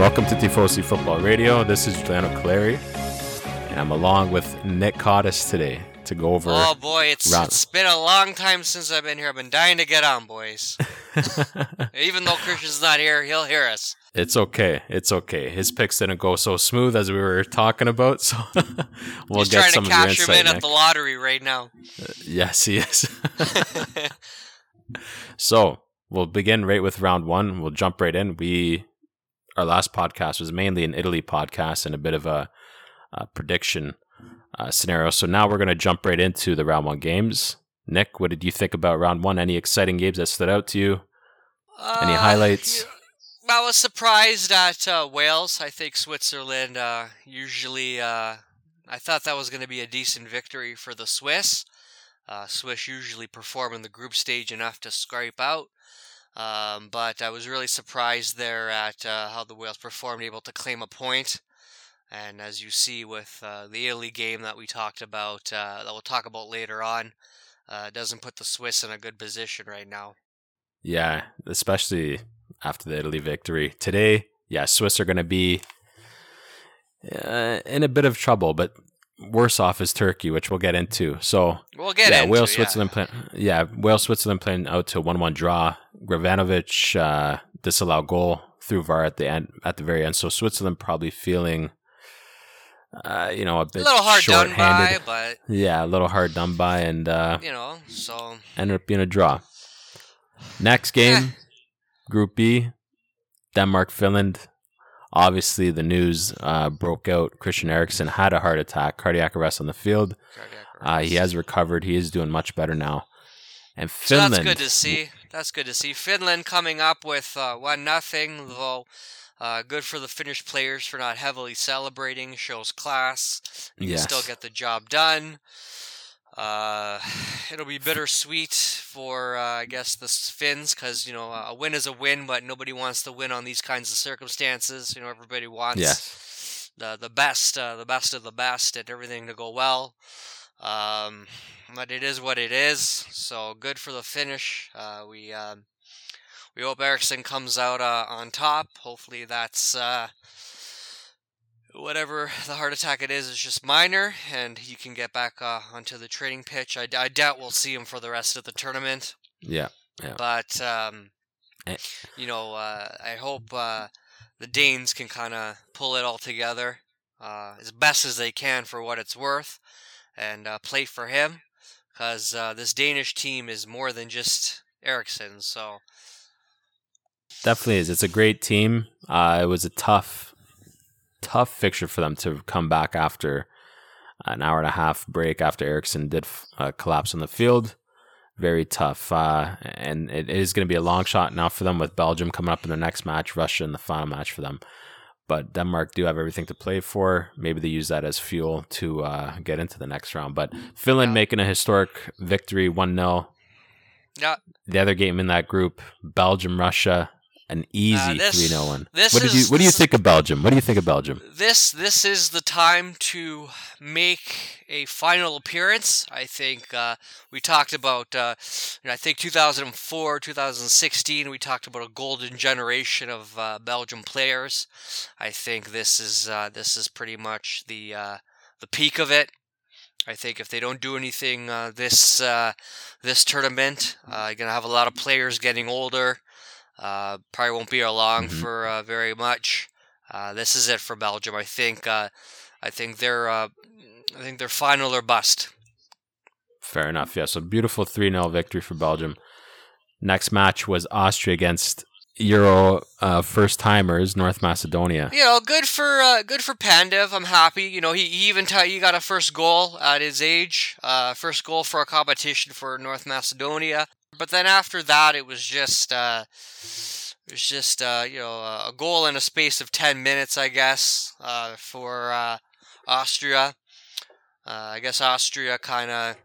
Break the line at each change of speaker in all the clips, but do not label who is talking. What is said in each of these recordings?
welcome to Tifosi Football Radio. This is Giuliano Caleri, and I'm along with Nick Cottis today to go over.
Oh boy, it's
round-
it's been a long time since I've been here. I've been dying to get on, boys. Even though Christian's not here, he'll hear us.
it's okay. It's okay. His picks didn't go so smooth as we were talking about, so we'll
He's
get some
to
of your
cash him
insight.
in at the lottery right now.
Uh, yes, he is. so we'll begin right with round one. We'll jump right in. We our last podcast was mainly an Italy podcast and a bit of a, a prediction uh, scenario. So now we're going to jump right into the round one games. Nick, what did you think about round one? Any exciting games that stood out to you? Any
Uh,
highlights?
I was surprised at uh, Wales. I think Switzerland uh, usually. Uh, I thought that was going to be a decent victory for the Swiss. Uh, Swiss usually perform in the group stage enough to scrape out. Um, but I was really surprised there at uh, how the Wales performed, able to claim a point. And as you see with uh, the Italy game that we talked about, uh, that we'll talk about later on, uh, doesn't put the Swiss in a good position right now.
Yeah, especially after the Italy victory today. Yeah, Swiss are going to be uh, in a bit of trouble, but worse off is Turkey, which we'll get into. So
We'll get
yeah,
into
Wales,
yeah.
Switzerland, play, yeah, Wales, Switzerland playing out to one-one draw. Gavranovic uh, disallowed goal through VAR at the end, at the very end. So Switzerland probably feeling, uh, you know, a
A
bit
little hard done by, but
Yeah, a little hard done by, and uh,
you know, so
ended up being a draw. Next game, Group B, Denmark, Finland. Obviously, the news uh, broke out. Christian Eriksen had a heart attack, cardiac arrest on the field. Uh, he has recovered. He is doing much better now. And
So
Finland,
that's good to see. That's good to see. Finland coming up with uh, one nothing, though. Uh, good for the Finnish players for not heavily celebrating. Shows class. You
Yes.
still get the job done. Uh, it'll be bittersweet for uh, I guess the Finns because you know a win is a win, but nobody wants to win on these kinds of circumstances. You know everybody wants
Yes.
the the best, uh, the best of the best, and everything to go well. Um, but it is what it is. So good for the Finnish. Uh, we um, we hope Eriksen comes out uh, on top. Hopefully that's uh, whatever the heart attack it is is just minor, and he can get back uh, onto the training pitch. I, I doubt we'll see him for the rest of the tournament.
Yeah.
But um,
Eh.
you know, uh, I hope uh, the Danes can kind of pull it all together uh, as best as they can for what it's worth, and uh, play for him, because uh, this Danish team is more than just Eriksen. So
Definitely is. It's a great team. Uh, it was a tough, tough fixture for them to come back after an hour and a half break after Eriksen did uh, collapse on the field. Very tough. Uh, and it is going to be a long shot now for them with Belgium coming up in the next match, Russia in the final match for them. But Denmark do have everything to play for. Maybe they use that as fuel to uh, get into the next round. But Finland
Yeah.
making a historic victory 1 0
yeah,
the other game in that group, Belgium Russia, an easy
Uh, this-
three 0 win.
this
what did you What do you think of Belgium? What do you think of Belgium?
this this is the time to make a final appearance. I think uh, we talked about. Uh, you know, I think 2004, 2016. We talked about a golden generation of uh, Belgian players. I think this is uh, this is pretty much the uh, the peak of it. I think if they don't do anything uh, this uh, this tournament, uh, you're gonna have a lot of players getting older. Uh, probably won't be along
Mhm.
for uh, very much. Uh, this is it for Belgium. I think. Uh, I think they're. Uh, I think they're final or bust.
Fair enough. Yeah. So beautiful three 0 victory for Belgium. Next match was Austria against Euro uh, first timers North Macedonia.
You know, good for uh, good for Pandev. I'm happy. You know, he, he even t- he got a first goal at his age. Uh, first goal for a competition for North Macedonia. But then after that, it was just uh, it was just uh, you know a goal in a space of ten minutes, I guess, uh, for uh, Austria. Uh, I guess Austria kind of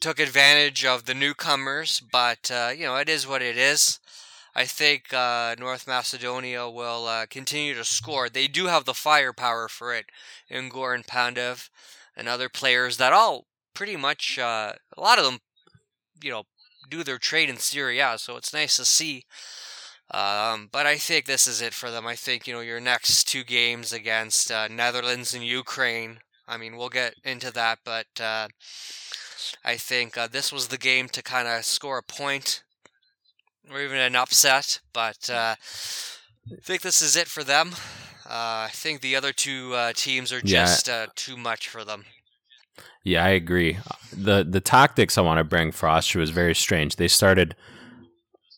took advantage of the newcomers, but uh, you know it is what it is. I think uh, North Macedonia will uh, continue to score. They do have the firepower for it. in and Pandev and other players that all pretty much, uh, a lot of them, you know, do their trade in Serie A. So it's nice to see Um, but I think this is it for them. I think you know your next two games against uh, Netherlands and Ukraine. I mean, we'll get into that, but uh, I think uh, this was the game to kind of score a point or even an upset. But uh, I think this is it for them. Uh, I think the other two uh, teams are
Yeah.
just uh, too much for them.
Yeah, I agree. the The tactics I want to bring for Austria was very strange. They started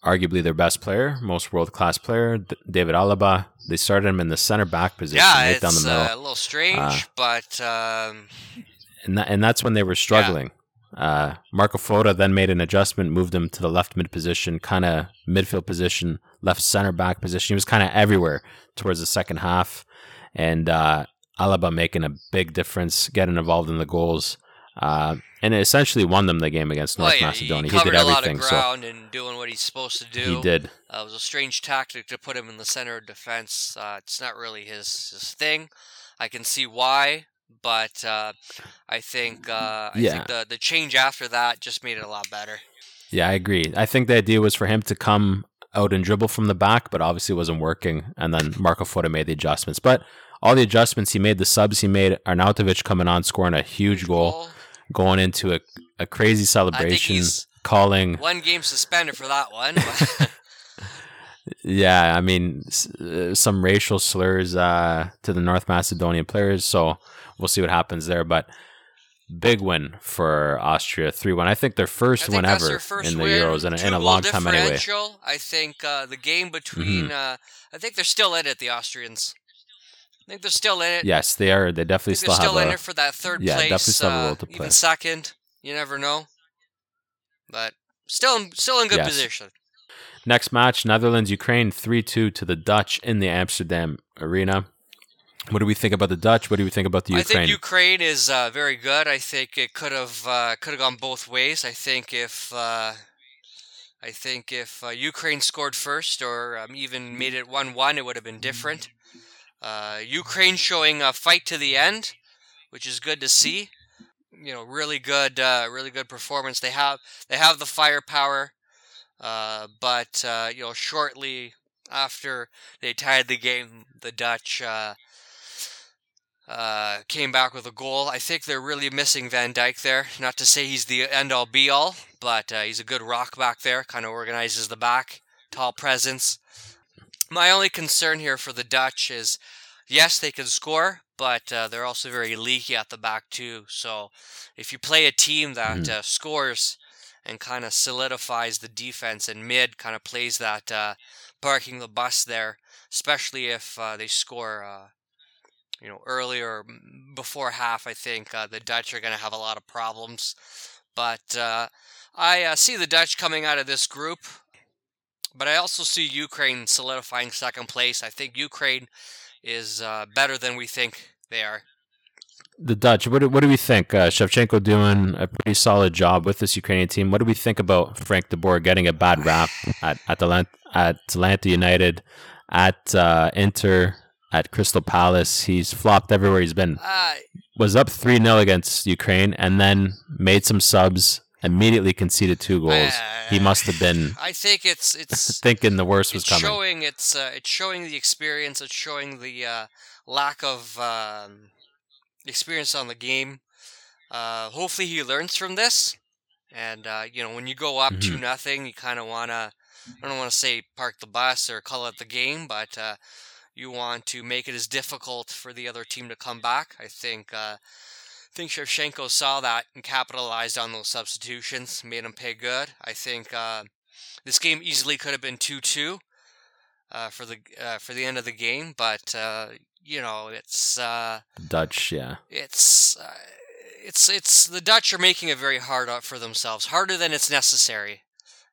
arguably their best player, most world class player, David Alaba. They started him in the center back position,
yeah,
right down the middle,
Uh, a little strange,
Uh,
but um,
and that, and that's when they were struggling. Uh, Marco Foda then made an adjustment, moved him to the left mid position, kind of midfield position, left center back position. He was kind of everywhere towards the second half, and uh, Alaba making a big difference, getting involved in the goals, uh, and it essentially won them the game against North
well, yeah,
Macedonia.
he
He, did
a lot
everything,
of
so
ground and doing what he's supposed to do.
he did.
Uh, it was a strange tactic to put him in the center of defense. Uh, it's not really his, his thing. I can see why, but uh, I think uh, I
Yeah.
think the the change after that just made it a lot better.
Yeah, I agree. I think the idea was for him to come out and dribble from the back, but obviously it wasn't working. And then Marco Foda made the adjustments. But all the adjustments he made, the subs he made, Arnautovic coming on, scoring a huge goal, going into a, a crazy
I think
celebration,
he's
calling.
one game suspended for that one.
Yeah, I mean, uh, some racial slurs uh, to the North Macedonian players. So we'll see what happens there. But big win for Austria, 3 1. I think their first
think
win ever
first
in the
win,
Euros in a, in a long time anyway. Mm-hmm.
I think uh, the game between, uh, I think they're still in it, the Austrians. I think they're still in it.
Yes, they are. They definitely
think they're
still have
still in
a.
it for that third
yeah,
place,
definitely still have a role
uh,
to play.
even second. You never know, but still, in, still in good
Yes.
position.
Next match, Netherlands Ukraine 3 2 to the Dutch in the Amsterdam arena. What do we think about the Dutch? What do we think about the Ukraine?
I think Ukraine is uh, very good. I think it could have uh, could have gone both ways. I think if uh, I think if uh, Ukraine scored first or um, even made it one one, it would have been different. Uh, Ukraine showing a fight to the end, which is good to see. You know, really good, uh, really good performance. They have they have the firepower, uh, but uh, you know, shortly after they tied the game, the Dutch. Uh, uh, came back with a goal. I think they're really missing Van Dijk there. Not to say he's the end all be all, but he's a good rock back there. Kind of organizes the back, tall presence. My only concern here for the Dutch is, yes, they can score, but uh, they're also very leaky at the back too. So if you play a team that
Mhm.
uh, scores and kind of solidifies the defense and mid kind of plays that uh, parking the bus there, especially if uh, they score. Uh, you know, mm, before half, I think uh, the Dutch are going to have a lot of problems. But uh, I uh, see the Dutch coming out of this group, but I also see Ukraine solidifying second place. I think Ukraine is uh, better than we think they are.
the Dutch, what do, what do we think? Uh, Shevchenko doing a pretty solid job with this Ukrainian team. What do we think about Frank de Boer getting a bad rap at Atalanta, at Atlanta United, at uh, Inter, at Crystal Palace? He's flopped everywhere he's been.
Uh,
Was up 3 0 against Ukraine and then made some subs, immediately conceded two goals. he
uh,
must have been
I think it's it's
thinking the worst was
it's
coming.
showing it's uh, it's showing the experience. It's showing the uh, lack of um, experience on the game. Uh, hopefully, he learns from this. And uh, you know, when you go up
Mhm.
two nothing, you kind of wanna I don't want to say park the bus or call it the game, but uh, you want to make it as difficult for the other team to come back. I think uh, think Shevchenko saw that and capitalized on those substitutions, made him pay good. I think uh, this game easily could have been two two uh, for the uh, for the end of the game, but uh, you know it's uh,
Dutch, yeah.
it's uh, it's it's the Dutch are making it very hard up for themselves, harder than it's necessary.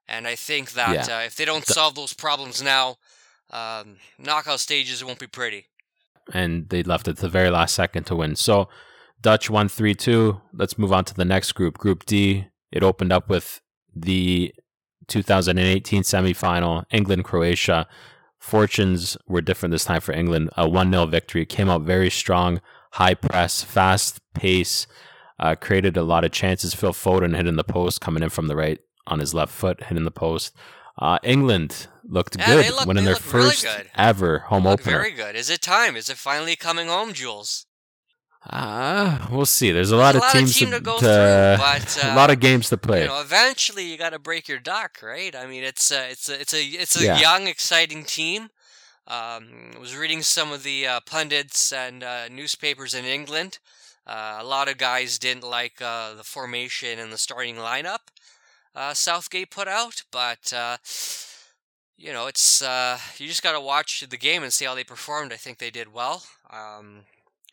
And I think that
Yeah.
uh, if they don't solve those problems now, um, knockout stages won't be pretty.
and they left it to the very last second to win. So Dutch won 3 2. Let's move on to the next group. Group D. It opened up with the 2018 semifinal, England Croatia. Fortunes were different this time for England. A 1 0 victory came out very strong, high press, fast pace, uh, created a lot of chances. Phil Foden hitting the post, coming in from the right on his left foot, hitting the post. Uh, England looked
Yeah,
good,
look-
winning their
really
first
good.
ever home opener.
very good. Is it time? Is it finally coming home, Jules?
Uh, we'll see. There's a lot
There's
of
a lot of
teams
team
to,
to go
to-
through, but,
a
uh,
lot of games to play.
You know, eventually you got to break your duck, right? I mean, it's a, it's a, it's a, it's a
Yeah.
young, exciting team. Um, I was reading some of the uh, pundits and uh, newspapers in England. Uh, a lot of guys didn't like uh, the formation and the starting lineup uh, Southgate put out, but uh, you know, it's uh, you just got to watch the game and see how they performed. I think they did well. Um,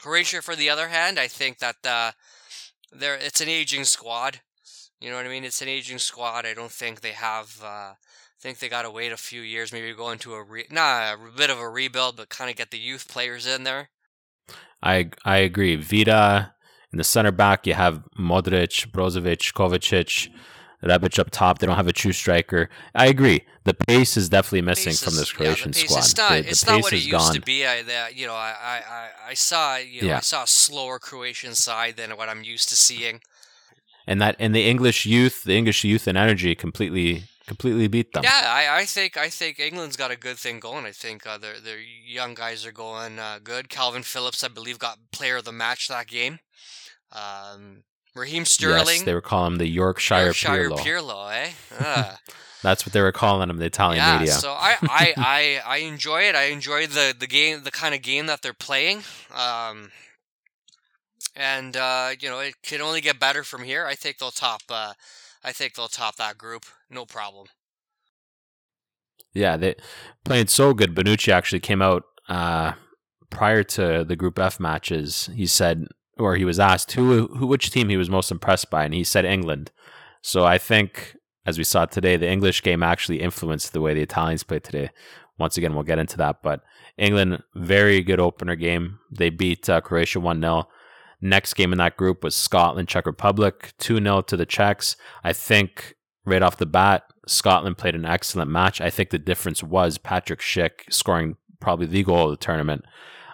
Croatia, for the other hand, I think that uh, they're it's an aging squad. You know what I mean? It's an aging squad. I don't think they have. Uh, I think they got to wait a few years, maybe go into a re- nah, a bit of a rebuild, but kind of get the youth players in there.
I I agree. Vida in the center back, you have Modric, Brozovic, Kovacic, Rebic up top. They don't have a true striker. I agree. The pace is definitely missing
Pace
from this Croatian
pace-
squad.
It's not,
the,
it's not what it used
gone.
to be. I, that, you know, I, I, I, I saw, you know,
Yeah.
I saw a slower Croatian side than what I'm used to seeing.
and that and the English youth, the English youth and energy completely completely beat them.
Yeah, I, I think I think England's got a good thing going. I think uh, their their young guys are going uh, good. Kalvin Phillips, I believe, got player of the match that game. Um, Raheem Sterling,
Yes, they were calling him the Yorkshire,
Yorkshire
Pirlo.
Pirlo, eh? Ah.
That's what they were calling him. The Italian
yeah,
media.
so I, I, I, I enjoy it. I enjoy the, the game, the kind of game that they're playing. Um, and uh, you know, it can only get better from here. I think they'll top. Uh, I think they'll top that group, no problem.
Yeah, they playing so good. Bonucci actually came out uh, prior to the Group F matches. He said, or he was asked who, who, which team he was most impressed by, and he said England. So I think, as we saw today, the English game actually influenced the way the Italians played today. Once again, we'll get into that, but England very good opener game. They beat uh, Croatia one 0 Next game in that group was Scotland, Czech Republic, 2 0 to the Czechs. I think right off the bat, Scotland played an excellent match. I think the difference was Patrick Schick scoring probably the goal of the tournament.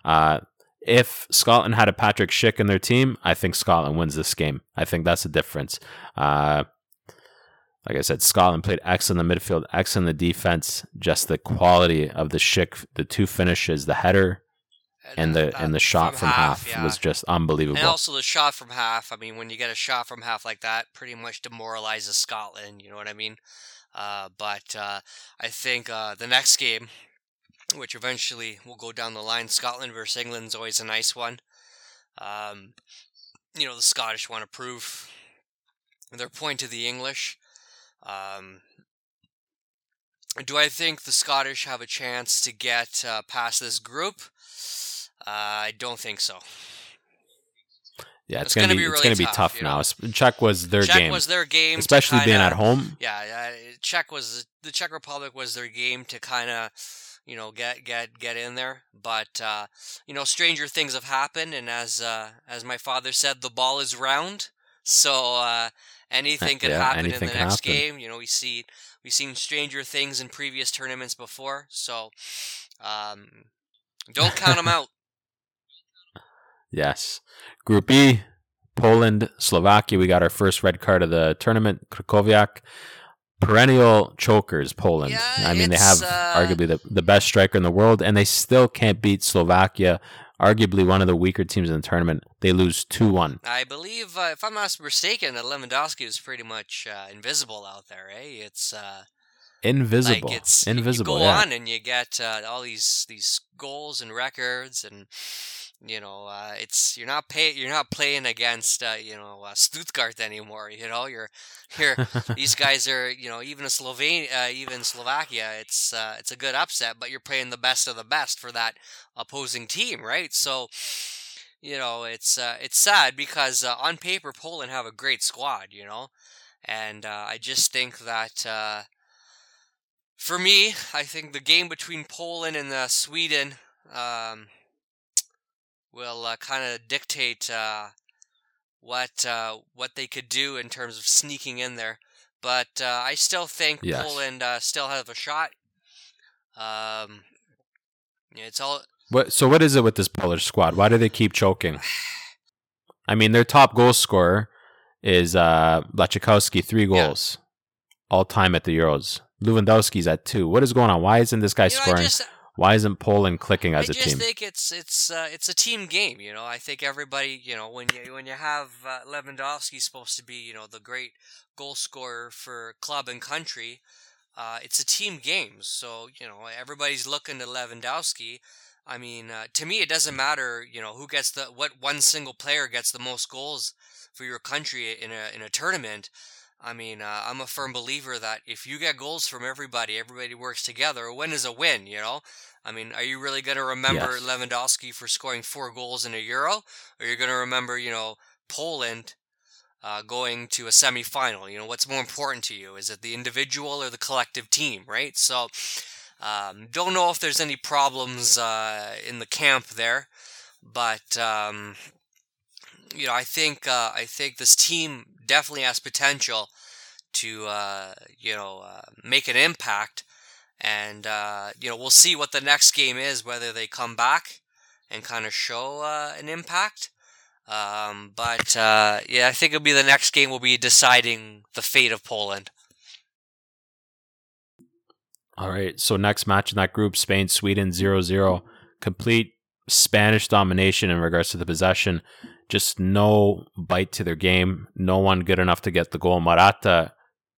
Uh, if Scotland had a Patrick Schick in their team, I think Scotland wins this game. I think that's the difference. Uh, like I said, Scotland played excellent in the midfield, excellent in the defense. Just the quality of the Schick, the two finishes, the header and the and the shot from, half,
yeah.
was just unbelievable.
And also the shot from half. I mean, when you get a shot from half like that, pretty much demoralizes Scotland. You know what I mean? Uh, but uh, I think uh, the next game, which eventually will go down the line, Scotland versus England is always a nice one. Um, you know, the Scottish want to prove their point to the English. Um, do I think the Scottish have a chance to get uh, past this group? Uh, I don't think so.
yeah, it's,
it's
gonna,
gonna
be, it's
really
gonna be
tough,
tough
you
now.
know.
S- Czech was their
Czech
game,
was their game,
especially being
kinda-
at home.
Yeah, yeah. Czech was the Czech Republic was their game to kind of, you know, get get get in there. But uh, you know, stranger things have happened, and as uh, as my father said, the ball is round. So uh, anything can
yeah,
happen in the next
happen.
game. You know, we see we've seen stranger things in previous tournaments before. So um, don't count them out.
Yes. Group E, Poland, Slovakia. We got our first red card of the tournament. Krychowiak. Perennial chokers, Poland.
Yeah,
I mean, they have
uh,
arguably the, the best striker in the world, and they still can't beat Slovakia, arguably one of the weaker teams in the tournament. They lose 2 1.
I believe, uh, if I'm not mistaken, that Lewandowski is pretty much uh, invisible out there. Eh? It's uh,
Invisible.
Like it's
Invisible.
You go
yeah.
on and you get uh, all these these goals and records, and you know uh, it's you're not pay you're not playing against uh, you know uh, Stuttgart anymore. You know you're you're these guys are you know even a Slovenia uh, even Slovakia it's uh, it's a good upset, but you're playing the best of the best for that opposing team, right? So. You know, it's uh, it's sad because uh, on paper Poland have a great squad, you know, and uh, I just think that uh, for me, I think the game between Poland and uh, Sweden um, will uh, kind of dictate uh, what uh, what they could do in terms of sneaking in there. But uh, I still think
Yes.
Poland uh, still have a shot. Um, yeah, it's all
What, so, what is it with this Polish squad? Why do they keep choking? I mean, their top goal scorer is uh, Blaszczykowski, three
Yeah.
goals. all time at the Euros. Lewandowski's at two. What is going on? Why isn't this guy
You know, I
scoring?
just,
Why isn't Poland clicking as
I
a team?
I just think it's it's uh, it's a team game. You know, I think everybody, you know, when you when you have uh, Lewandowski supposed to be, you know, the great goal scorer for club and country, uh, it's a team game. So you know, everybody's looking to Lewandowski. I mean, uh, to me, it doesn't matter, you know, who gets the what one single player gets the most goals for your country in a in a tournament. I mean, uh, I'm a firm believer that if you get goals from everybody, everybody works together. A win is a win, you know. I mean, are you really going to remember
Yes.
Lewandowski for scoring four goals in a Euro, or you're going to remember, you know, Poland uh, going to a semifinal? You know, what's more important to you? Is it the individual or the collective team, right? So, um, don't know if there's any problems uh, in the camp there, but um, you know, I think uh, I think this team definitely has potential to uh, you know uh, make an impact, and uh, you know we'll see what the next game is, whether they come back and kind of show uh, an impact. Um, but uh, yeah, I think it'll be the next game will be deciding the fate of Poland.
All right. So next match in that group, Spain, Sweden, 0-0. Complete Spanish domination in regards to the possession. Just no bite to their game. No one good enough to get the goal. Morata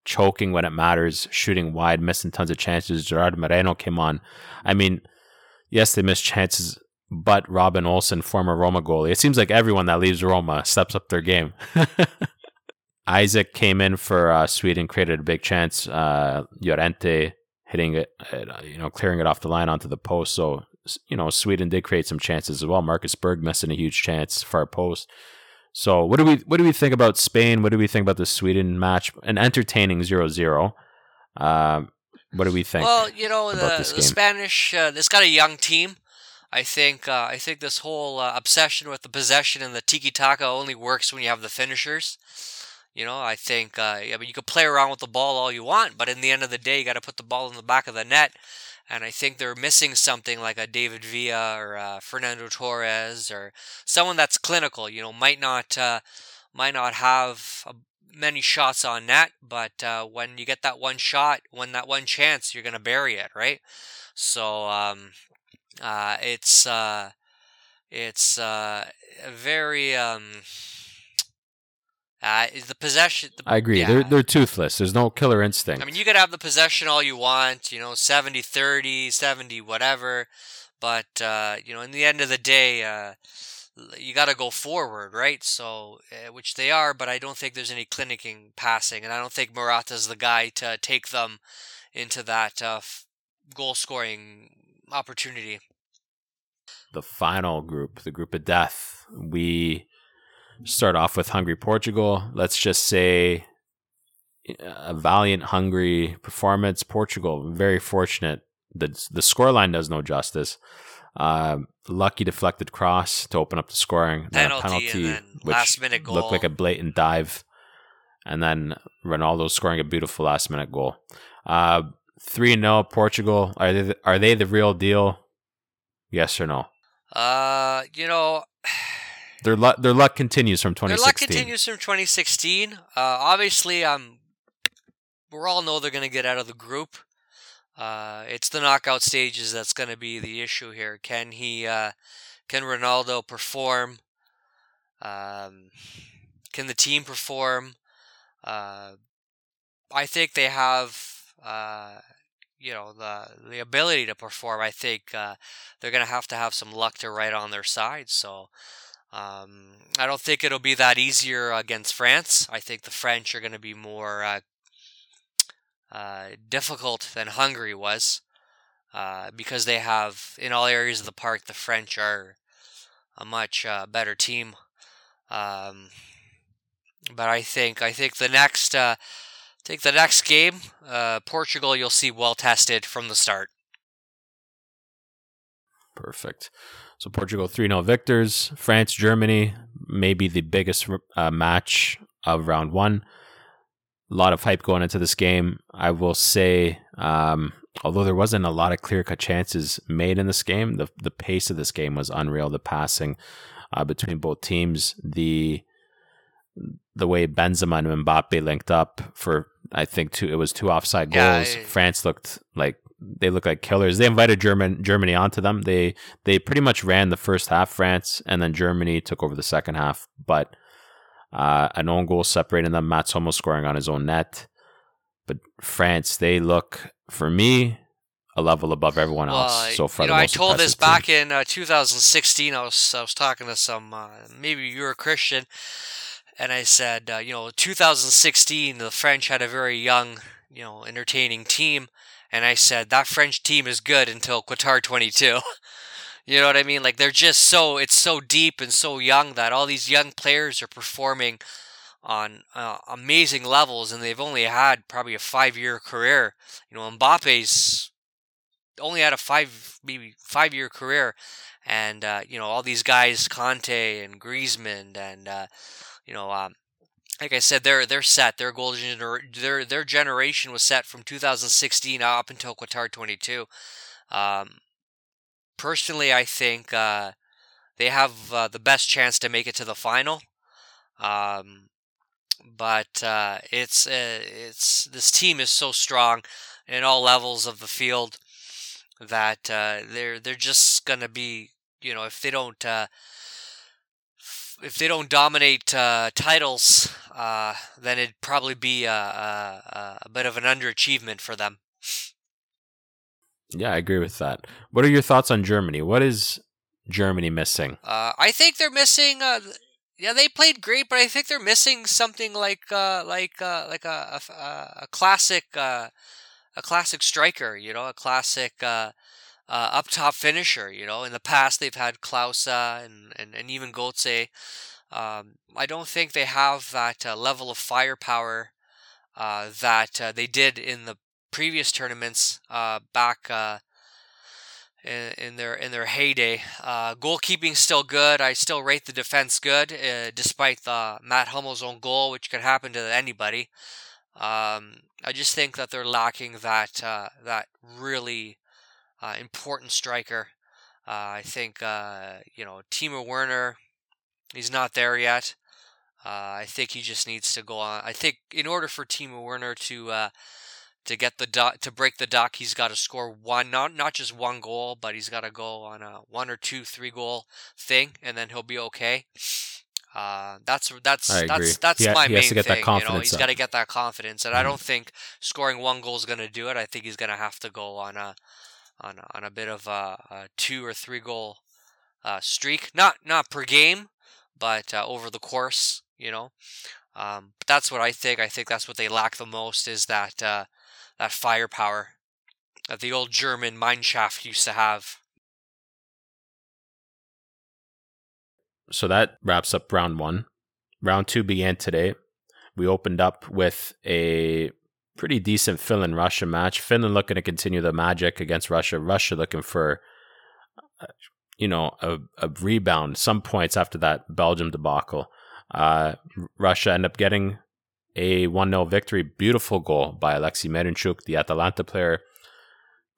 choking when it matters, shooting wide, missing tons of chances. Gerard Moreno came on. I mean, yes, they missed chances, but Robin Olsen, former Roma goalie, it seems like everyone that leaves Roma steps up their game. Isak came in for uh, Sweden, created a big chance. Uh, Llorente hitting it, uh, you know, clearing it off the line onto the post. So, you know, Sweden did create some chances as well. Marcus Berg missing a huge chance for a post. So, what do we what do we think about Spain? What do we think about the Sweden match? An entertaining 0-0. Um, what do we think?
Well, you know the, the? Spanish. Uh, it's got a young team. I think. Uh, I think this whole uh, obsession with the possession and the tiki taka only works when you have the finishers. You know, I think. Uh, I mean, you can play around with the ball all you want, but in the end of the day, you got to put the ball in the back of the net. And I think they're missing something like a David Villa or uh, Fernando Torres or someone that's clinical. You know, might not uh, might not have a many shots on net, but uh, when you get that one shot, when that one chance, you're gonna bury it, right? So um, uh, it's uh, it's uh, a very um, uh, is the possession. The,
I agree.
yeah.
They're they're toothless. There's no killer instinct.
I mean, you could have the possession all you want, you know, 70 30, 70, whatever. But, uh, you know, in the end of the day, uh, you got to go forward, right? So, uh, which they are, but I don't think there's any clinicking passing. And I don't think Morata's the guy to take them into that uh, f- goal scoring opportunity.
the final group, the group of death. We start off with Hungary Portugal. Let's just say a valiant Hungary performance. Portugal very fortunate. The the scoreline does no justice. Um, lucky deflected cross to open up the scoring.
Penalty, and then last minute goal.
looked like a blatant dive, and then Ronaldo scoring a beautiful last minute goal. Uh, Three 0 Portugal. Are they the, are they the real deal? Yes or no?
Uh, you know,
Their luck their luck continues from
Their
2016.
luck continues from 2016. Uh, obviously, um, we all know they're going to get out of the group. Uh, it's the knockout stages that's going to be the issue here. Can he? Uh, can Ronaldo perform? Um, can the team perform? Uh, I think they have. Uh, you know the the ability to perform. I think uh, they're going to have to have some luck to right on their side. So. Um, I don't think it'll be that easier against France. I think the French are going to be more uh, uh, difficult than Hungary was uh, because they have, in all areas of the park, the French are a much uh, better team. Um, but I think I think the next uh, I think the next game, uh, Portugal, you'll see well tested from the start.
Perfect. So Portugal 3 0 victors. France, Germany, maybe the biggest uh, match of round one. A lot of hype going into this game. I will say, um, although there wasn't a lot of clear cut chances made in this game, the, the pace of this game was unreal. The passing uh, between both teams, the the way Benzema and Mbappe linked up for I think two it was two offside
Yeah,
goals.
I-
France looked like they look like killers. They invited German Germany onto them. They they pretty much ran the first half France and then Germany took over the second half. But uh, an own goal separating them, Mats Hummels scoring on his own net. But France, they look for me a level above everyone else so far.
you know, I told this
team.
back in uh, 2016. I was I was talking to some uh, maybe you were a Christian, and I said, uh, you know, 2016 the French had a very young, you know, entertaining team, and I said that French team is good until Qatar 22. you know what I mean? Like they're just so it's so deep and so young that all these young players are performing on uh, amazing levels, and they've only had probably a five-year career. You know, Mbappe's only had a five maybe five year career, and uh, you know all these guys, Kanté and Griezmann, and uh, you know, um, like I said, they're they're set. Their goal gener- their their generation was set from 2016 up until Qatar 22. Um, personally, I think uh, they have uh, the best chance to make it to the final. Um, but uh, it's uh, it's this team is so strong in all levels of the field that uh, they're they're just gonna be you know if they don't uh, if they don't dominate titles, uh, then it'd probably be a, a, a bit of an underachievement for them.
Yeah, I agree with that. What are your thoughts on Germany? What is Germany missing?
Uh, I think they're missing. Uh, yeah, they played great, but I think they're missing something like uh, like uh, like a a, a classic uh, a classic striker. You know, a classic uh, uh, up top finisher. You know, in the past they've had Klose and, and and even Götze. Um, I don't think they have that uh, level of firepower uh, that uh, they did in the previous tournaments uh, back uh, in, in their in their heyday. Uh, goalkeeping still good. I still rate the defense good, despite Matt Hummels' own goal, which could happen to anybody. Um, I just think that they're lacking that that really important striker. I think you know Timo Werner. He's not there yet. Uh, I think he just needs to go on. I think in order for Timo Werner to uh, to get the duck, to break the duck, he's got to score one, not not just one goal, but he's got to go on a one or two, three goal thing, and then he'll be okay. Uh, that's that's that's that's
He
my
he
main
has to get that
thing. you know, he's got to get that confidence, and I
Mhm.
don't think scoring one goal is going to do it. I think he's going to have to go on a on a, on a bit of a, a two or three goal uh, streak, not not per game, but uh, over the course. You know, um, but that's what I think. I think that's what they lack the most is that uh, that firepower that the old German Mannschaft used to have.
So that wraps up round one. Round two began today. We opened up with a pretty decent Finland Russia match. Finland looking to continue the magic against Russia. Russia looking for, uh, you know, a, a rebound, some points after that Belgium debacle. Uh, Russia end up getting a 1 0 victory. Beautiful goal by Alexei Miranchuk, the Atalanta player.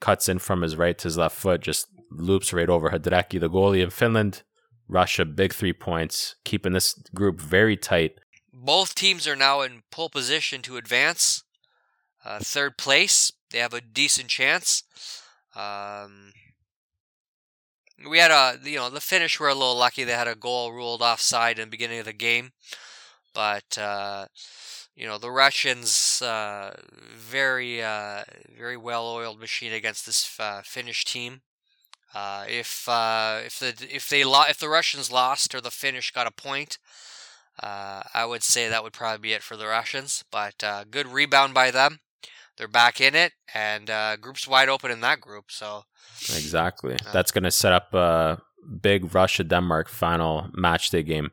Cuts in from his right to his left foot, just loops right over Hradecky, the goalie in Finland. Russia, big three points, keeping this group very tight.
Both teams are now in pole position to advance. Uh, third place, they have a decent chance. Um, we had a, you know, the Finnish were a little lucky. They had a goal ruled offside in the beginning of the game, but uh, you know the Russians, uh, very, uh, very well-oiled machine against this uh, Finnish team. Uh, if uh, if the if they lo- if the Russians lost or the Finnish got a point, uh, I would say that would probably be it for the Russians. But uh, good rebound by them. They're back in it, and uh, group's wide open in that group. So
Exactly.
Yeah.
That's going to set up a big Russia Denmark final match day game.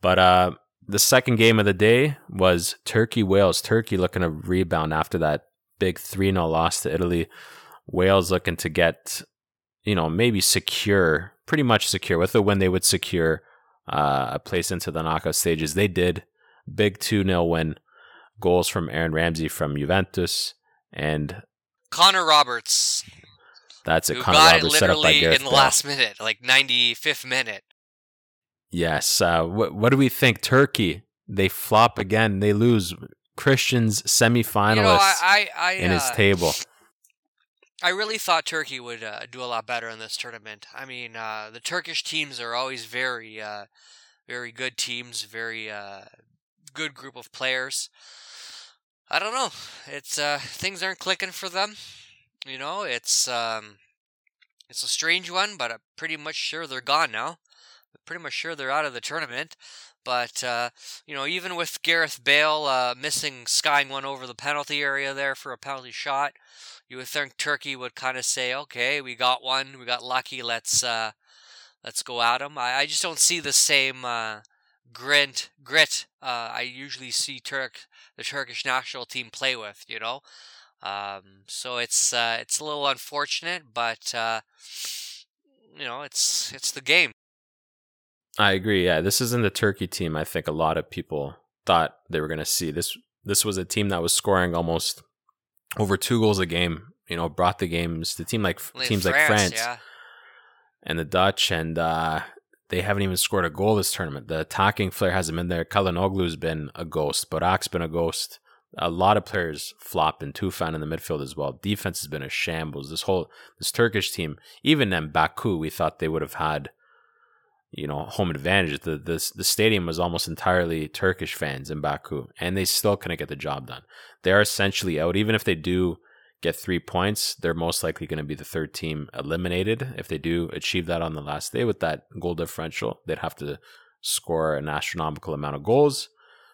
But uh, the second game of the day was Turkey Wales. Turkey looking to rebound after that big 3 0 loss to Italy. Wales looking to get, you know, maybe secure, pretty much secure. With the win, they would secure uh, a place into the knockout stages. They did. Big 2 0 win. Goals from Aaron Ramsey from Juventus. And
Connor Roberts,
that's it.
who
Connor Roberts
it
set up by Gareth
in the
Bale.
last minute, like 95th minute.
Yes. Uh, what, what do we think? Turkey they flop again. They lose. Christian's semifinalist
You know, I, I, I
in his
uh,
table.
I really thought Turkey would uh, do a lot better in this tournament. I mean, uh, the Turkish teams are always very, uh, very good teams, very uh, good group of players. I don't know. It's uh, things aren't clicking for them. You know, it's um, it's a strange one, but I'm pretty much sure they're gone now. I'm pretty much sure they're out of the tournament. But uh, you know, even with Gareth Bale uh, missing, skying one over the penalty area there for a penalty shot, you would think Turkey would kind of say, "Okay, we got one, we got lucky. Let's uh, let's go at them." I, I just don't see the same uh, grit grit uh, I usually see Turk the Turkish national team play with. You know, um, so it's uh, it's a little unfortunate, but uh, you know, it's it's the game.
I agree. Yeah, this isn't the Turkey team. I think a lot of people thought they were going to see this. This was a team that was scoring almost over two goals a game. You know, brought the games. The team like
Like
teams like France
yeah.
and the Dutch, and uh, they haven't even scored a goal this tournament. The attacking flair hasn't been there. Calhanoglu's been a ghost. Burak's been a ghost. A lot of players flop and Tufan in the midfield as well. Defense has been a shambles. This whole this Turkish team, even in Baku, we thought they would have had, you know, home advantage. The the the stadium was almost entirely Turkish fans in Baku, and they still couldn't get the job done. They are essentially out. Even if they do get three points, they're most likely going to be the third team eliminated. If they do achieve that on the last day with that goal differential, they'd have to score an astronomical amount of goals.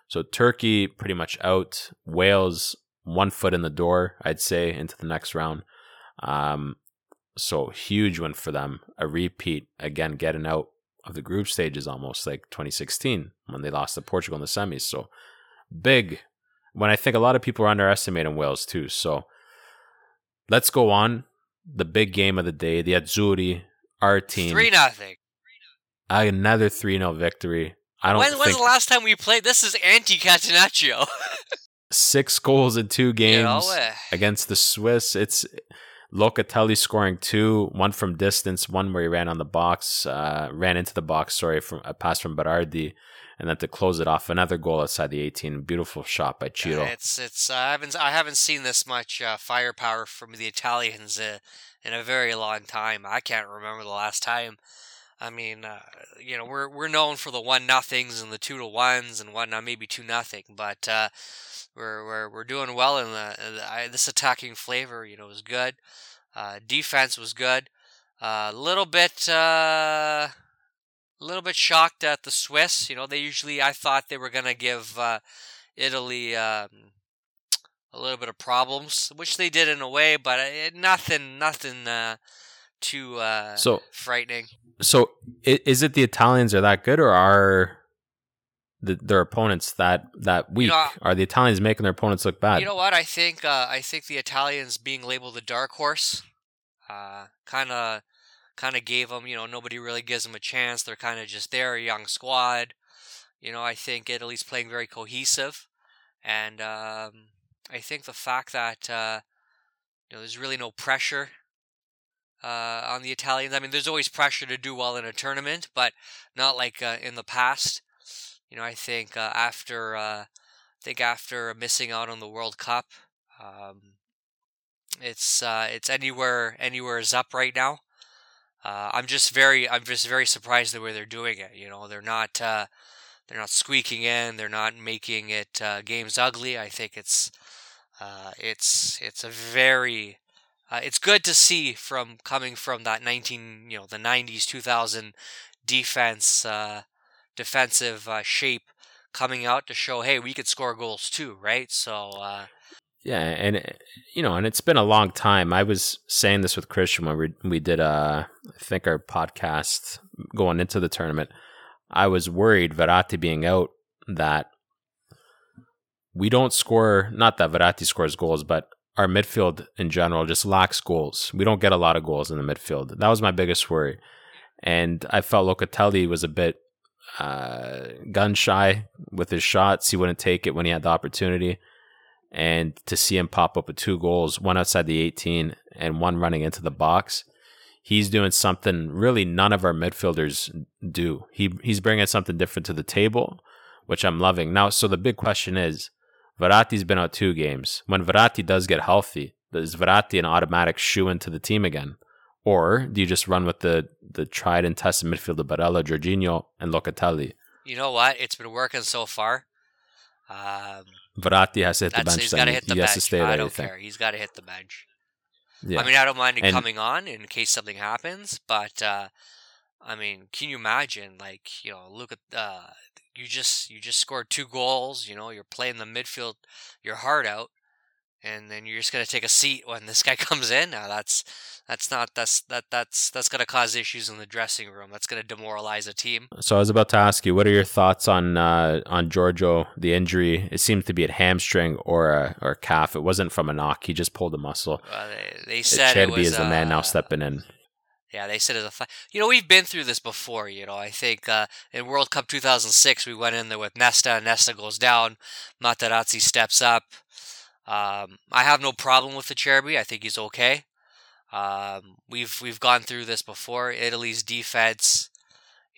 So Turkey pretty much out. Wales one foot in the door, I'd say, into the next round. Um, so huge win for them. A repeat again, getting out of the group stages almost like 2016 when they lost to Portugal in the semis. So big. When I think a lot of people are underestimating Wales too. So let's go on. The big game of the day, the Azzurri, our team,
Three nothing.
another 3 0 victory. I don't
When,
think
when's the last time we played? This is anti Catenaccio.
six goals in two games
you know,
against the Swiss. It's Locatelli scoring two, one from distance, one where he ran on the box, uh, ran into the box. Sorry, from a pass from Berardi, and then to close it off, another goal outside the 18. Beautiful shot by Ciro.
It's it's uh, I haven't I haven't seen this much uh, firepower from the Italians uh, in a very long time. I can't remember the last time. I mean, uh, you know, we're we're known for the one nothings and the two to ones and whatnot, maybe two nothing, but uh, we're we're we're doing well in the, in the I, this attacking flavor. You know, was good. Uh, defense was good. A uh, little bit. Uh, a little bit shocked at the Swiss. You know, they usually I thought they were gonna give uh, Italy um, a little bit of problems, which they did in a way, but uh, nothing, nothing uh, too uh,
So,
frightening.
so is it the Italians are that good, or are the, their opponents that that weak?
know,
are the Italians making their opponents look bad?
You know what? I think uh, I think the Italians being labeled the dark horse, kind of kind of gave them. You know, nobody really gives them a chance. They're kind of just there, a young squad. You know, I think Italy's playing very cohesive, and um, I think the fact that uh, you know there's really no pressure uh, on the Italians. I mean, there's always pressure to do well in a tournament, but not like uh, in the past. You know, I think uh, after uh, I think after missing out on the World Cup, um, it's uh, it's anywhere anywhere is up right now. Uh, I'm just very I'm just very surprised the way they're doing it. You know, they're not uh, they're not squeaking in. They're not making it uh, games ugly. I think it's uh, it's it's a very uh, it's good to see from coming from that 19 you know the 90s 2000 defense uh, defensive shape coming out to show hey we could score goals too right so
Yeah, and uh, you know, and it's been a long time. I was saying this with Christian when we we did uh I think our podcast going into the tournament. I was worried Verratti being out that we don't score not that Verratti scores goals, but our midfield in general just lacks goals. We don't get a lot of goals in the midfield. That was my biggest worry. And I felt Locatelli was a bit uh, gun shy with his shots. He wouldn't take it when he had the opportunity and to see him pop up with two goals, one outside the 18 and one running into the box, he's doing something really none of our midfielders do. He he's bringing something different to the table, which I'm loving. Now, so the big question is Verratti's been out two games. When Verratti does get healthy, is Verratti an automatic shoe into the team again? Or do you just run with the the tried and tested midfield of Barella, Jorginho, and Locatelli?
You know what? It's been working so far. Um,
Verratti has to hit the bench.
He's got to hit the
he
bench.
Has to stay
I
there,
don't care. He's got to hit the bench.
Yeah.
I mean, I don't mind him
And-
coming on in case something happens, but uh, I mean, can you imagine? Like, you know, look at uh, you just you just scored two goals. You know, you're playing the midfield, your heart out, and then you're just gonna take a seat when this guy comes in. Now that's that's not that's that that's that's gonna cause issues in the dressing room. That's gonna demoralize a team.
So I was about to ask you, what are your thoughts on uh, on Giorgio? The injury it seemed to be a hamstring or a or a calf. It wasn't from a knock. He just pulled a muscle.
Uh, they, they said
Acerbi
it was
is the man now
uh,
stepping in.
Yeah, they said it's a fi- you know we've been through this before. You know, I think uh, in World Cup 2006 we went in there with Nesta, and Nesta goes down, Materazzi steps up. Um, I have no problem with the Acerbi. I think he's okay. Um, we've we've gone through this before. Italy's defense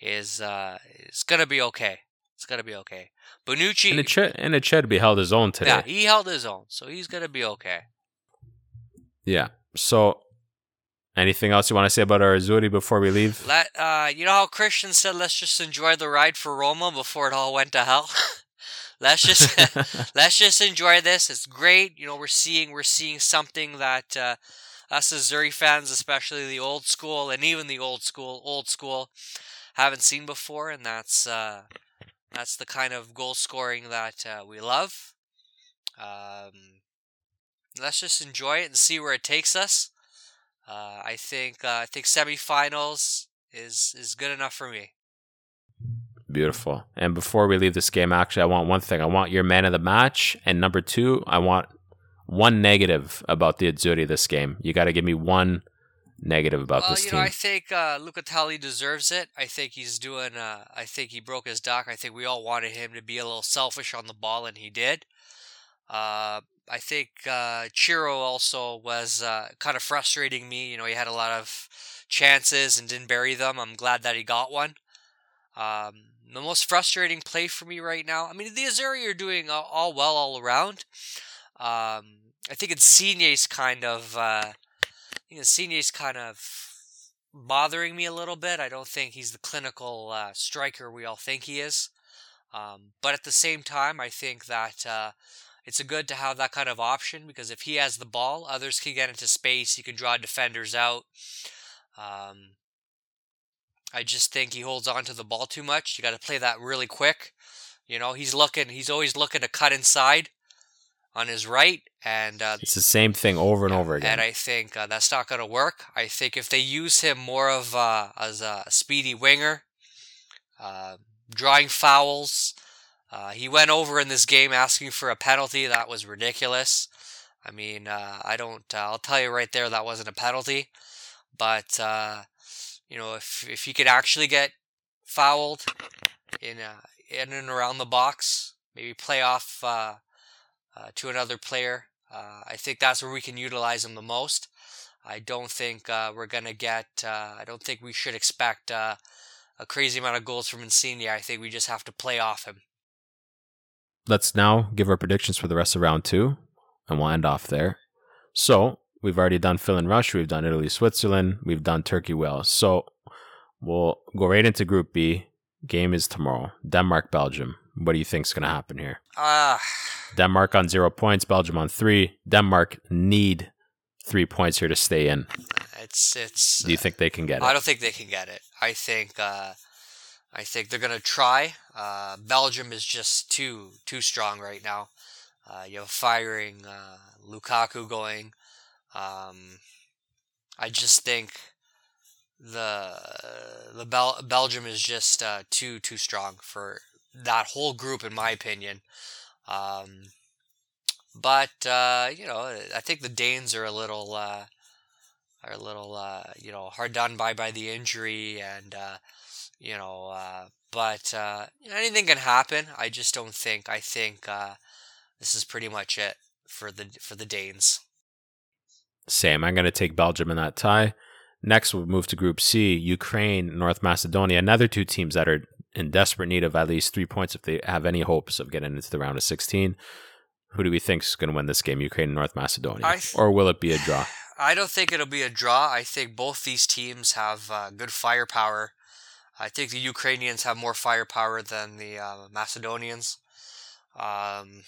is uh, is gonna be okay. It's gonna be okay. Bonucci,
And it Ch- and Acerbi held his own today.
yeah, he held his own, so he's gonna be okay.
Yeah. So, anything else you want to say about our Azzurri before we leave?
Let uh, you know how Christian said, "Let's just enjoy the ride for Roma before it all went to hell." let's just let's just enjoy this. It's great. You know, we're seeing we're seeing something that uh, us as Zuri fans, especially the old school and even the old school old school, haven't seen before, and that's uh, that's the kind of goal scoring that uh, we love. Um, let's just enjoy it and see where it takes us. Uh, I think uh, I think semifinals is is good enough for me.
Beautiful. And before we leave this game, actually, I want one thing. I want your man of the match, and number two, I want one negative about the Azzurri this game. You got to give me one negative about this.
well,
this
you
team.
know, I think uh, Locatelli deserves it. I think he's doing. Uh, I think he broke his duck. I think we all wanted him to be a little selfish on the ball, and he did. Uh, I think uh, Ciro also was uh, kind of frustrating me. You know, he had a lot of chances and didn't bury them. I'm glad that he got one. Um, the most frustrating play for me right now. I mean, the Azzurri are doing all, well all around. Um, I think it's Insigne's kind of. Uh, I think kind of bothering me a little bit. I don't think he's the clinical uh, striker we all think he is. Um, but at the same time, I think that uh, it's a good to have that kind of option because if he has the ball, others can get into space. He can draw defenders out. Um, I just think he holds on to the ball too much. You got to play that really quick. You know, he's looking. He's always looking to cut inside on his right, and uh,
it's the same thing over and over again.
and I think uh, that's not going to work. I think if they use him more of uh, as a speedy winger, uh, drawing fouls, uh, he went over in this game asking for a penalty. That was ridiculous. I mean, uh, I don't. Uh, I'll tell you right there, that wasn't a penalty. But uh, you know, if if he could actually get fouled in uh, in and around the box, maybe play off uh, uh, to another player. Uh, I think that's where we can utilize him the most. I don't think uh, we're gonna get. Uh, I don't think we should expect a crazy amount of goals from Insigne. I think we just have to play off him.
Let's now give our predictions for the rest of round two, and we'll end off there. So we've already done Phil and Rush. We've done Italy, Switzerland. We've done Turkey, Wales. So we'll go right into Group B. Game is tomorrow. Denmark, Belgium. What do you think's going to happen here?
Ah,
Denmark on zero points, Belgium on three. Denmark need three points here to stay in.
it's it's.
Do you think they can get
I
it?
I don't think they can get it. I think uh, I think they're gonna try. Uh, Belgium is just too too strong right now. Uh, you have firing uh, Lukaku going. Um, I just think the the Bel- Belgium is just uh, too too strong for that whole group, in my opinion. Um, but uh, you know, I think the Danes are a little. Uh, are a little uh, you know hard done by by the injury and uh, you know uh, but anything can happen I just don't think I think this is pretty much it for the for the Danes
Same. I'm going to take Belgium in that tie. Next, we'll move to Group C Ukraine, North Macedonia, another two teams that are in desperate need of at least three points if they have any hopes of getting into the round of 16. Who do we think is going to win this game, Ukraine and North Macedonia?
Th-
or will it be a draw?
I don't think it'll be a draw. I think both these teams have uh, good firepower. I think the Ukrainians have more firepower than the uh, Macedonians. Um,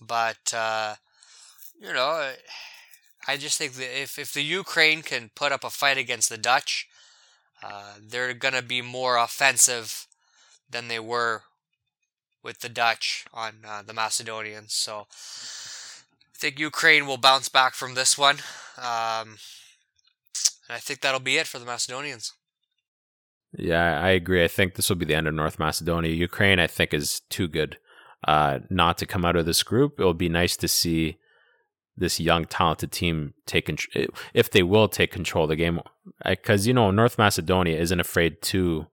but, uh, you know, I just think that if, if the Ukraine can put up a fight against the Dutch, uh, they're going to be more offensive than they were with the Dutch on uh, the Macedonians. So I think Ukraine will bounce back from this one. Um, and I think that'll be it for the Macedonians.
Yeah, I agree. I think this will be the end of North Macedonia. Ukraine, I think, is too good uh, not to come out of this group. It will be nice to see this young, talented team take control, if they will take control of the game. Because, you know, North Macedonia isn't afraid to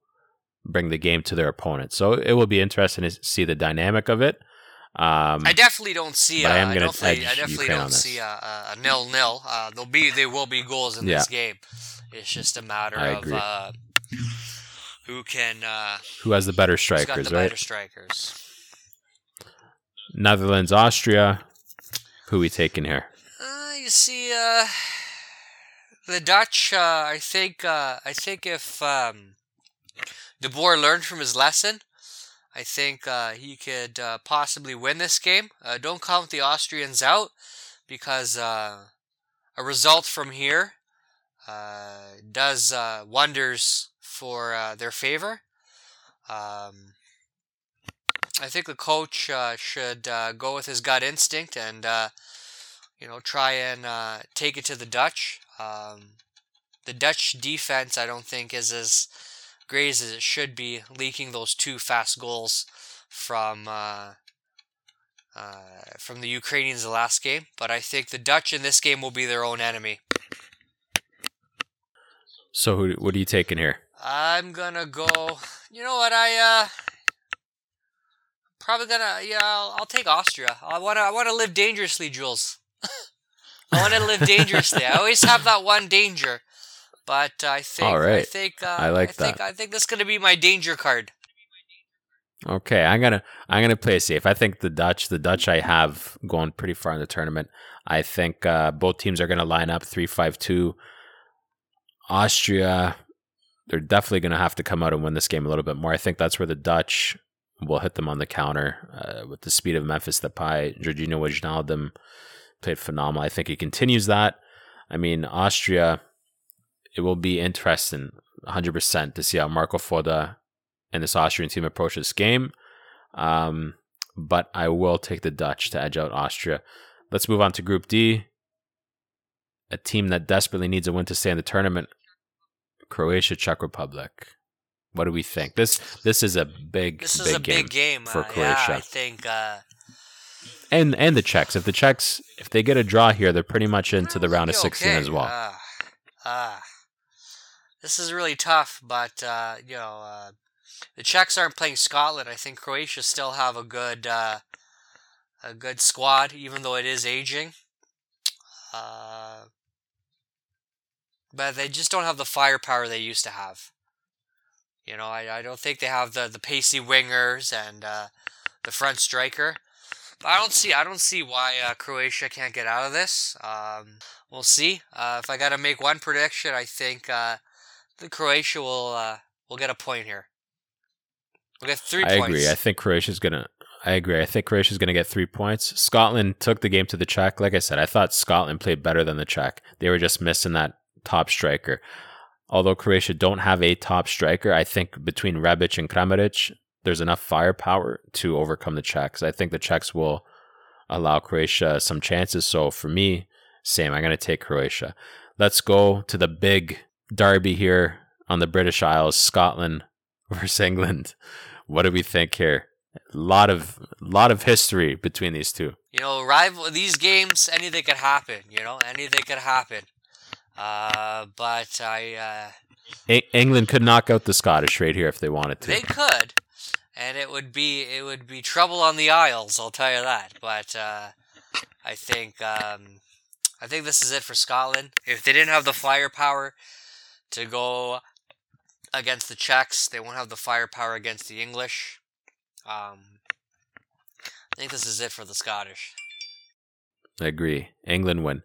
bring the game to their opponent. So it will be interesting to see the dynamic of it. Um,
I definitely don't see.
but I
I,
am
I
gonna
definitely, I definitely don't see a, a, a nil nil. Uh, there'll be there will be goals in
Yeah.
this game. It's just a matter
I
of uh, who can uh,
who has the better
who's got
strikers,
the
right?
better strikers.
Netherlands, Austria. Who we taking here?
Uh, you see, uh, the Dutch. Uh, I think. Uh, I think if um, De Boer learned from his lesson, I think uh, he could uh, possibly win this game. Uh, don't count the Austrians out because uh, a result from here uh, does uh, wonders for their favor. Um, I think the coach uh, should uh, go with his gut instinct and uh, you know try and uh, take it to the Dutch. Um, the Dutch defense, I don't think, is as great as it should be, leaking those two fast goals from uh, uh, from the Ukrainians the last game. But I think the Dutch in this game will be their own enemy.
So who? What are you taking here?
I'm gonna go. You know what? I uh, probably gonna. Yeah, I'll, I'll take Austria. I wanna. I wanna live dangerously, Jules. I wanna live dangerously. I always have that one danger, but I think.
All
I think. Uh,
I like
I think,
that.
I think this is gonna be my danger card.
Okay, I'm gonna I'm gonna play safe. I think the Dutch, the Dutch, I have going pretty far in the tournament. I think uh, both teams are gonna line up three five two. Austria, they're definitely gonna have to come out and win this game a little bit more. I think that's where the Dutch will hit them on the counter uh, with the speed of Memphis Depay. Georginio Wijnaldum played phenomenal. I think he continues that. I mean, Austria, it will be interesting, 100% to see how Marco Foda and this Austrian team approach this game. Um, but I will take the Dutch to edge out Austria. Let's move on to Group D. A team that desperately needs a win to stay in the tournament. Croatia, Czech Republic. What do we think? This this is a big,
This
big
is a
game
big game
for
uh, Yeah,
Croatia.
I think. Uh,
and and the Czechs. If the Czechs if they get a draw here, they're pretty much into the round of sixteen
okay.
as well.
Ah, ah. this is really tough, but uh, you know, uh, the Czechs aren't playing Scotland. I think Croatia still have a good, uh, a good squad, even though it is aging. Uh, but they just don't have the firepower they used to have. You know, I, I don't think they have the, the pacey wingers and uh, the front striker. But I don't see I don't see why uh, Croatia can't get out of this. Um, we'll see. Uh, if I got to make one prediction, I think uh, the Croatia will uh, will get a point here. We'll get three
I
points.
agree. I think Croatia's gonna. I agree. I think Croatia's gonna get three points. Scotland took the game to the Czech. Like I said, I thought Scotland played better than the Czech. They were just missing that top striker. Although Croatia don't have a top striker, I think between Rebic and Kramaric, there's enough firepower to overcome the Czechs. I think the Czechs will allow Croatia some chances. So for me, same. I'm gonna take Croatia. Let's go to the big derby here on the British Isles, Scotland versus England. What do we think here? A lot of lot of history between these two.
You know, rival these games, anything could happen. You know, anything could happen. Uh, but I, uh,
E- England could knock out the Scottish right here if they wanted to.
they could, and it would be it would be trouble on the Isles. I'll tell you that. But uh, I think um, I think this is it for Scotland. If they didn't have the firepower to go against the Czechs. They won't have the firepower against the English. Um, I think this is it for the Scottish.
I agree. England win.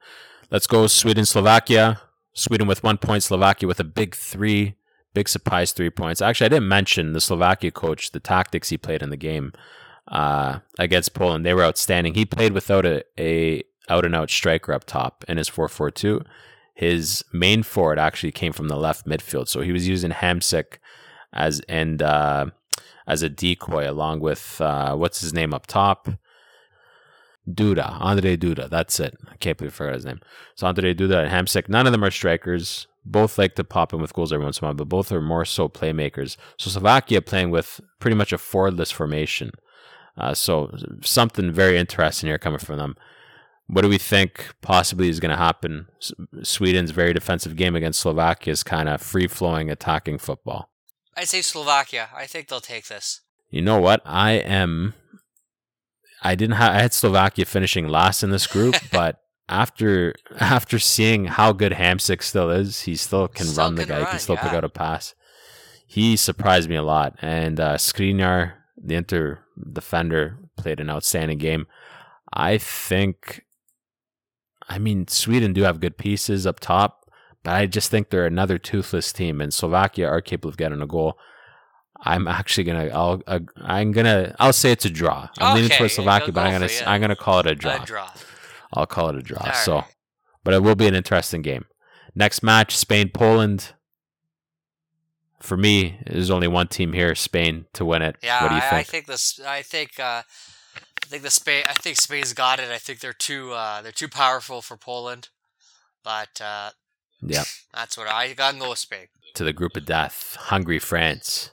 Let's go Sweden, Slovakia. Sweden with one point, Slovakia with a big three, big surprise three points. Actually, I didn't mention the Slovakia coach, the tactics he played in the game uh, against Poland. They were outstanding. He played without a, a out and out striker up top in his 4 4 2. His main forward actually came from the left midfield. So he was using Hamsik as and uh, as a decoy along with uh, what's his name up top? Duda, Andre Duda. That's it. I can't believe I forgot his name. So Andre Duda and Hamsik. None of them are strikers. Both like to pop in with goals every once in a while, but both are more so playmakers. So Slovakia playing with pretty much a forwardless formation. Uh, so something very interesting here coming from them. What do we think possibly is going to happen? Sweden's very defensive game against Slovakia's kind of free flowing attacking football.
I'd say Slovakia. I think they'll take this.
You know what? I am. I didn't have. I had Slovakia finishing last in this group, but after after seeing how good Hamsik still is, he still can
Still
run the
can
guy. he
run,
can still pick out a pass. He surprised me a lot, and uh, Skriniar, the Inter defender, played an outstanding game. I think. I mean, Sweden do have good pieces up top, but I just think they're another toothless team, and Slovakia are capable of getting a goal. I'm actually gonna. I'll. Uh, I'm gonna. I'll say it's a draw. I'm leaning towards Slovakia, but I'm gonna.
it.
I'm gonna call it a draw.
A draw.
I'll call it a draw.
All
so,
right.
but it will be an interesting game. Next match, Spain Poland. For me, there's only one team here, Spain, to win it.
Yeah,
what do you
I,
think?
I think this. I think. Uh, I think the Spain. I think Spain's got it. I think they're too. Uh, they're too powerful for Poland. But uh,
yeah,
that's what I gotta go with Spain.
to the group of death, Hungary, France.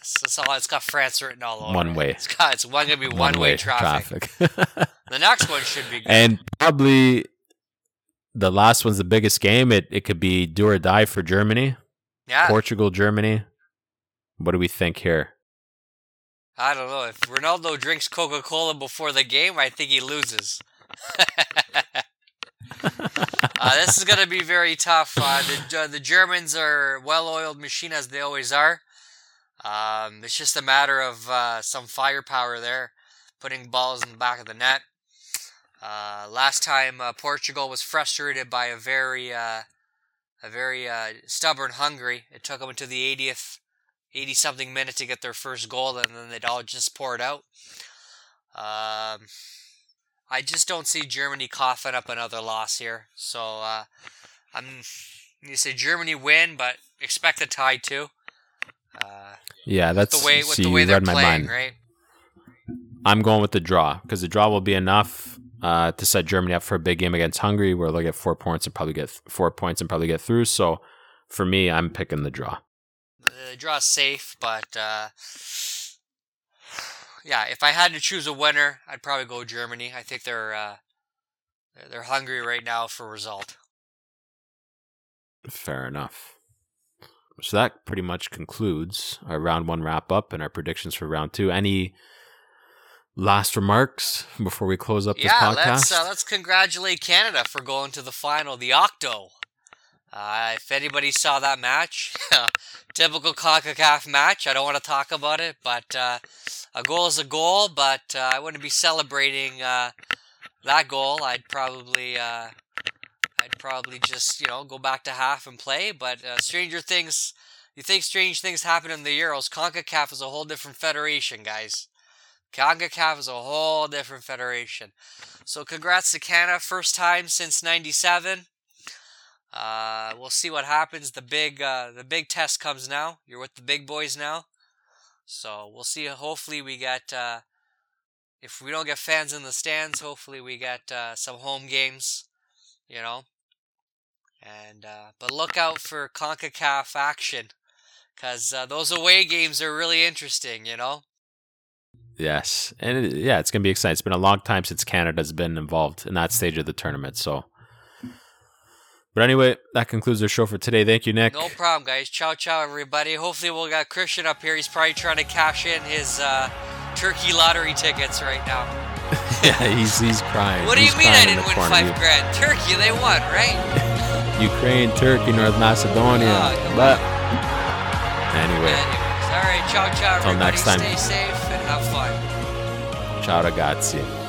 It's, all. It's got France written all over.
One
it.
way.
It's got. It's one gonna be one, way traffic.
traffic.
The next one should be good.
and probably the last one's the biggest game. It it could be do or die for Germany,
yeah.
Portugal, Germany. What do we think here?
I don't know if Ronaldo drinks Coca Cola before the game. I think he loses. uh, this is going to be very tough. Uh, the uh, the Germans are well-oiled machine as they always are. Um, it's just a matter of uh, some firepower there, putting balls in the back of the net. Uh, last time uh, Portugal was frustrated by a very uh, a very uh, stubborn Hungary. It took them until the 80th 80 something minute to get their first goal and then they'd all just pour it out. Um, I just don't see Germany coughing up another loss here. So uh, I'm you say Germany win, but expect a tie too. Uh,
Yeah, that's
the way with
see,
the way they're
read my
playing,
mind.
right?
I'm going with the draw because the draw will be enough uh, to set Germany up for a big game against Hungary, where they'll get four points and probably get th- four points and probably get through. So for me, I'm picking the draw.
The draw's safe, but uh, yeah, if I had to choose a winner, I'd probably go Germany. I think they're uh, they're- they're hungry right now for a result.
Fair enough. So that pretty much concludes our round one wrap up and our predictions for round two. Any last remarks before we close up this
yeah,
podcast?
let's uh, let's congratulate Canada for going to the final, the Octo. Uh, if anybody saw that match, typical CONCACAF match. I don't want to talk about it, but uh, a goal is a goal. But uh, I wouldn't be celebrating uh, that goal. I'd probably uh, I'd probably just you know go back to half and play. But uh, stranger things, you think strange things happen in the Euros? CONCACAF is a whole different federation, guys. CONCACAF is a whole different federation. So congrats to Canada, first time since '97. Uh, we'll see what happens. The big, uh, the big test comes now. You're with the big boys now, so we'll see. Hopefully, we get. Uh, if we don't get fans in the stands, hopefully we get uh, some home games. You know, and uh, but look out for Concacaf action, cause uh, those away games are really interesting. You know.
Yes, and it, yeah, it's gonna be exciting. It's been a long time since Canada's been involved in that stage of the tournament. So, but anyway, that concludes our show for today. Thank you, Nick.
No problem, guys. Ciao, ciao, everybody. Hopefully, we'll got Christian up here. He's probably trying to cash in his uh, turkey lottery tickets right now.
yeah, he's he's crying.
What do
He's
you mean I didn't win five grand? Turkey, they won, right?
Ukraine, Turkey, North Macedonia.
Oh,
but anyway.
Anyways, all right, ciao, ciao. Until
next time.
Stay safe and have fun.
Ciao, ragazzi.